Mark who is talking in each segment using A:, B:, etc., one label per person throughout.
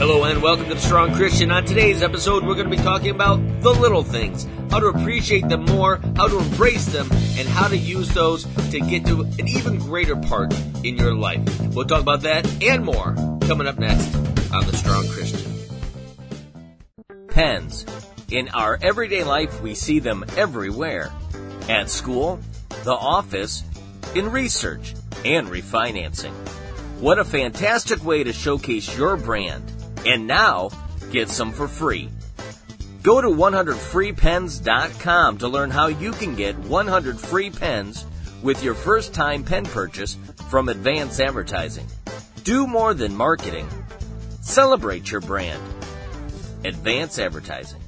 A: Hello and welcome to the Strong Christian. On today's episode, we're going to be talking about the little things, how to appreciate them more, how to embrace them, and how to use those to get to an even greater part in your life. We'll talk about that and more coming up next on the Strong Christian. Pens. In our everyday life, we see them everywhere. At school, the office, in research, and refinancing. What a fantastic way to showcase your brand. And now, get some for free. Go to 100freepens.com to learn how you can get 100 free pens with your first time pen purchase from Advance Advertising. Do more than marketing. Celebrate your brand. Advance Advertising.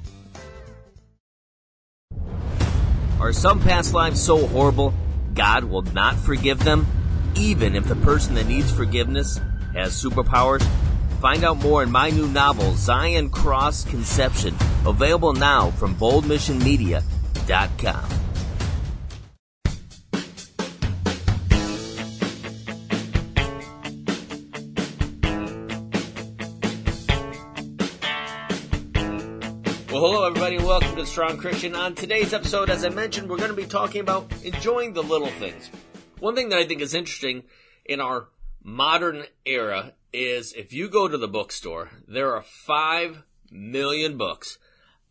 A: Are some past lives so horrible God will not forgive them, even if the person that needs forgiveness has superpowers? Find out more in my new novel, Zion Cross Conception, available now from boldmissionmedia.com. Well, hello, everybody, and welcome to Strong Christian. On today's episode, as I mentioned, we're going to be talking about enjoying the little things. One thing that I think is interesting in our modern era is if you go to the bookstore, there are five million books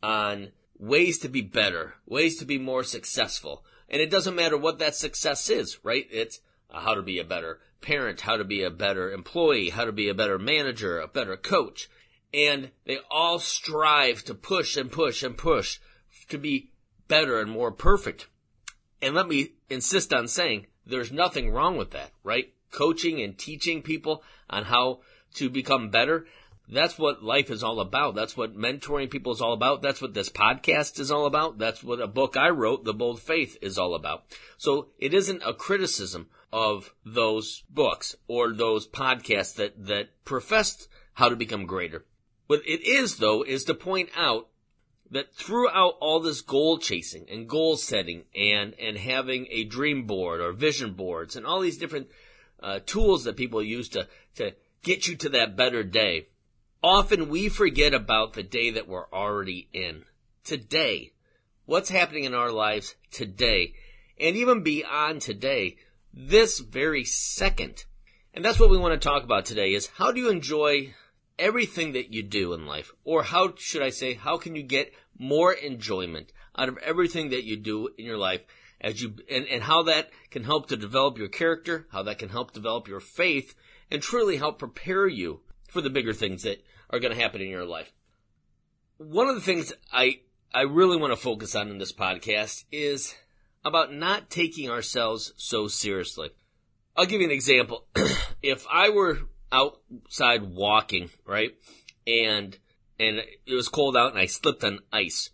A: on ways to be better, ways to be more successful. And it doesn't matter what that success is, right? It's how to be a better parent, how to be a better employee, how to be a better manager, a better coach. And they all strive to push and push and push to be better and more perfect. And let me insist on saying there's nothing wrong with that, right? Coaching and teaching people on how to become better. That's what life is all about. That's what mentoring people is all about. That's what this podcast is all about. That's what a book I wrote, The Bold Faith, is all about. So it isn't a criticism of those books or those podcasts that, that professed how to become greater. What it is, though, is to point out that throughout all this goal chasing and goal setting and, and having a dream board or vision boards and all these different uh, tools that people use to, to get you to that better day, often we forget about the day that we're already in. Today. What's happening in our lives today. And even beyond today, this very second. And that's what we want to talk about today is how do you enjoy everything that you do in life? Or how should I say, how can you get more enjoyment out of everything that you do in your life as you, and, and how that can help to develop your character, how that can help develop your faith, and truly help prepare you for the bigger things that are going to happen in your life. One of the things I, I really want to focus on in this podcast is about not taking ourselves so seriously. I'll give you an example. if I were outside walking, right? And, and it was cold out and I slipped on ice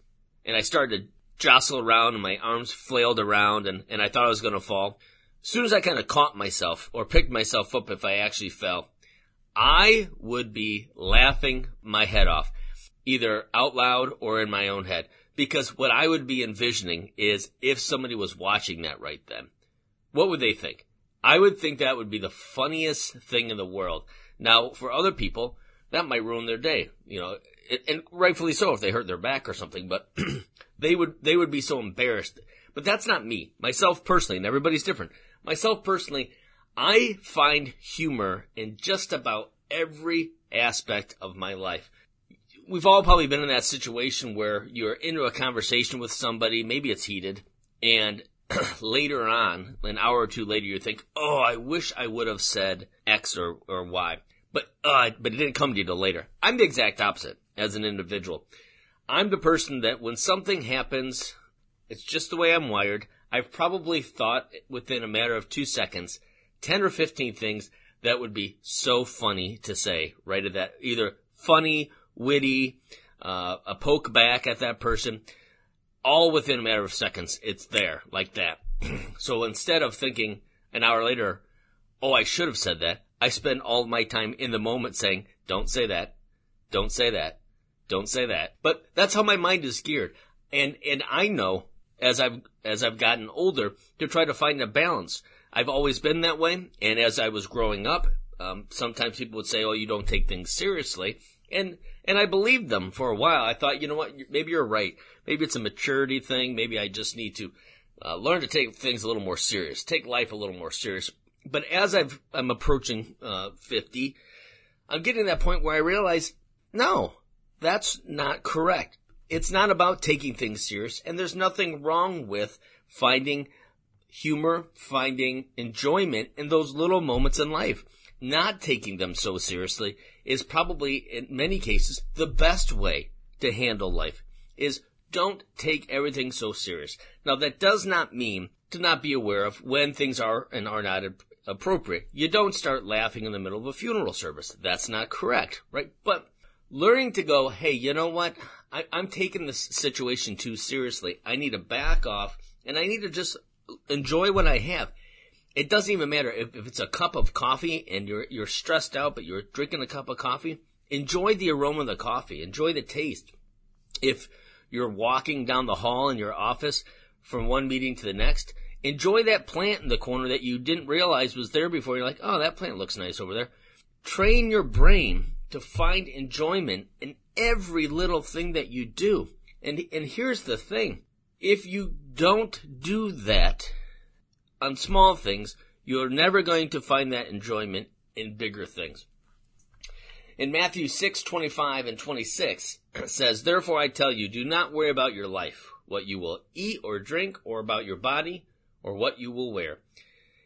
A: and I started jostle around and my arms flailed around and, and I thought I was going to fall. As soon as I kind of caught myself or picked myself up if I actually fell, I would be laughing my head off, either out loud or in my own head. Because what I would be envisioning is if somebody was watching that right then, what would they think? I would think that would be the funniest thing in the world. Now, for other people, that might ruin their day, you know, and rightfully so if they hurt their back or something, but they would, they would be so embarrassed. But that's not me, myself personally, and everybody's different. Myself personally, I find humor in just about every aspect of my life. We've all probably been in that situation where you're into a conversation with somebody, maybe it's heated, and later on, an hour or two later, you think, "Oh, I wish I would have said X or or Y," but uh, but it didn't come to you till later. I'm the exact opposite as an individual. I'm the person that when something happens, it's just the way I'm wired. I've probably thought within a matter of two seconds, ten or fifteen things that would be so funny to say right at that, either funny, witty, uh, a poke back at that person all within a matter of seconds, it's there like that. so instead of thinking an hour later, oh, I should have said that, I spend all my time in the moment saying, don't say that, don't say that, don't say that. But that's how my mind is geared. And, and I know as I've, as I've gotten older to try to find a balance. I've always been that way. And as I was growing up, um, sometimes people would say, oh, you don't take things seriously. And, and I believed them for a while. I thought, you know what, maybe you're right. Maybe it's a maturity thing. Maybe I just need to uh, learn to take things a little more serious, take life a little more serious. But as I've, I'm approaching, uh, 50, I'm getting to that point where I realize, no, that's not correct. It's not about taking things serious, and there's nothing wrong with finding humor, finding enjoyment in those little moments in life. Not taking them so seriously is probably, in many cases, the best way to handle life. Is don't take everything so serious. Now that does not mean to not be aware of when things are and are not appropriate. You don't start laughing in the middle of a funeral service. That's not correct, right? But learning to go, hey, you know what? I, am taking this situation too seriously. I need to back off and I need to just enjoy what I have. It doesn't even matter if, if it's a cup of coffee and you're, you're stressed out, but you're drinking a cup of coffee. Enjoy the aroma of the coffee. Enjoy the taste. If you're walking down the hall in your office from one meeting to the next, enjoy that plant in the corner that you didn't realize was there before. You're like, oh, that plant looks nice over there. Train your brain to find enjoyment in every little thing that you do. And, and here's the thing. If you don't do that on small things, you're never going to find that enjoyment in bigger things. In Matthew 6, 25 and 26, it says, Therefore I tell you, do not worry about your life, what you will eat or drink, or about your body, or what you will wear.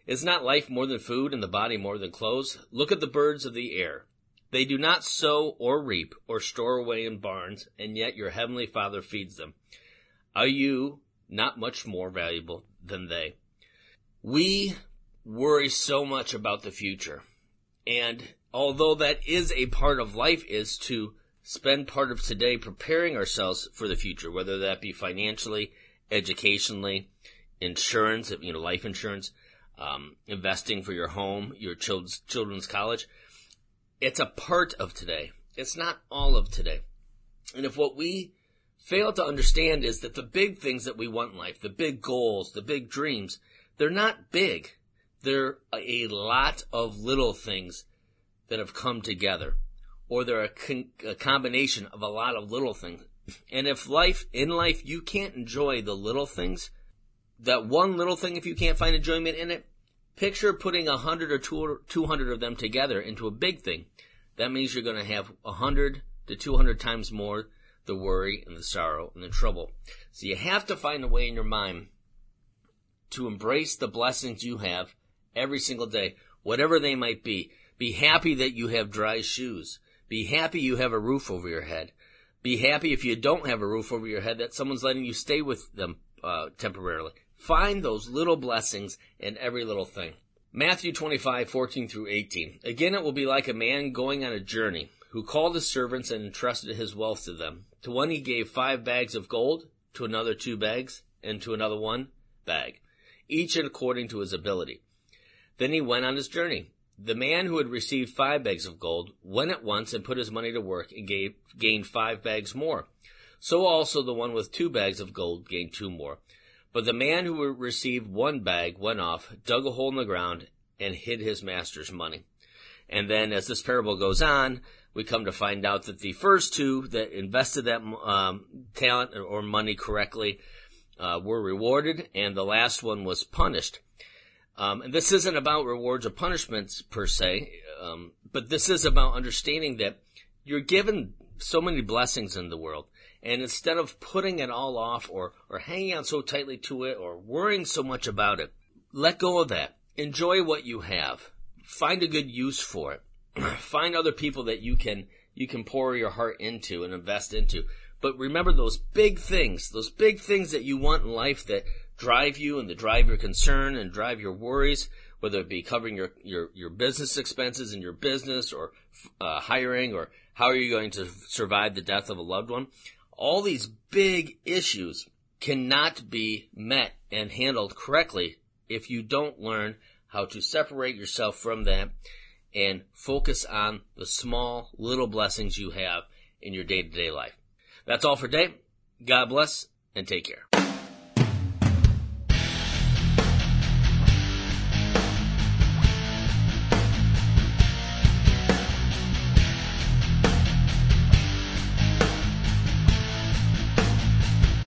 A: Is not life more than food, and the body more than clothes? Look at the birds of the air. They do not sow or reap or store away in barns, and yet your heavenly Father feeds them. Are you not much more valuable than they? We worry so much about the future. And although that is a part of life is to spend part of today preparing ourselves for the future, whether that be financially, educationally, insurance, you know, life insurance, um, investing for your home, your children's, children's college. It's a part of today. It's not all of today. And if what we fail to understand is that the big things that we want in life, the big goals, the big dreams, they're not big. They're a lot of little things that have come together. Or they're a, con- a combination of a lot of little things. And if life, in life, you can't enjoy the little things, that one little thing, if you can't find enjoyment in it, Picture putting a hundred or two hundred of them together into a big thing. That means you're going to have a hundred to two hundred times more the worry and the sorrow and the trouble. So you have to find a way in your mind to embrace the blessings you have every single day, whatever they might be. Be happy that you have dry shoes. Be happy you have a roof over your head. Be happy if you don't have a roof over your head that someone's letting you stay with them uh, temporarily. Find those little blessings in every little thing. Matthew 25, 14 through 18. Again, it will be like a man going on a journey who called his servants and entrusted his wealth to them. To one he gave five bags of gold, to another two bags, and to another one bag, each according to his ability. Then he went on his journey. The man who had received five bags of gold went at once and put his money to work and gave, gained five bags more. So also the one with two bags of gold gained two more. But the man who received one bag went off, dug a hole in the ground, and hid his master's money. And then as this parable goes on, we come to find out that the first two that invested that um, talent or money correctly uh, were rewarded, and the last one was punished. Um, and this isn't about rewards or punishments per se, um, but this is about understanding that you're given so many blessings in the world. And instead of putting it all off or, or hanging on so tightly to it or worrying so much about it, let go of that. Enjoy what you have. Find a good use for it. Find other people that you can, you can pour your heart into and invest into. But remember those big things, those big things that you want in life that drive you and that drive your concern and drive your worries, whether it be covering your, your, your business expenses in your business or uh, hiring or how are you going to survive the death of a loved one all these big issues cannot be met and handled correctly if you don't learn how to separate yourself from that and focus on the small little blessings you have in your day to day life. That's all for today. God bless and take care.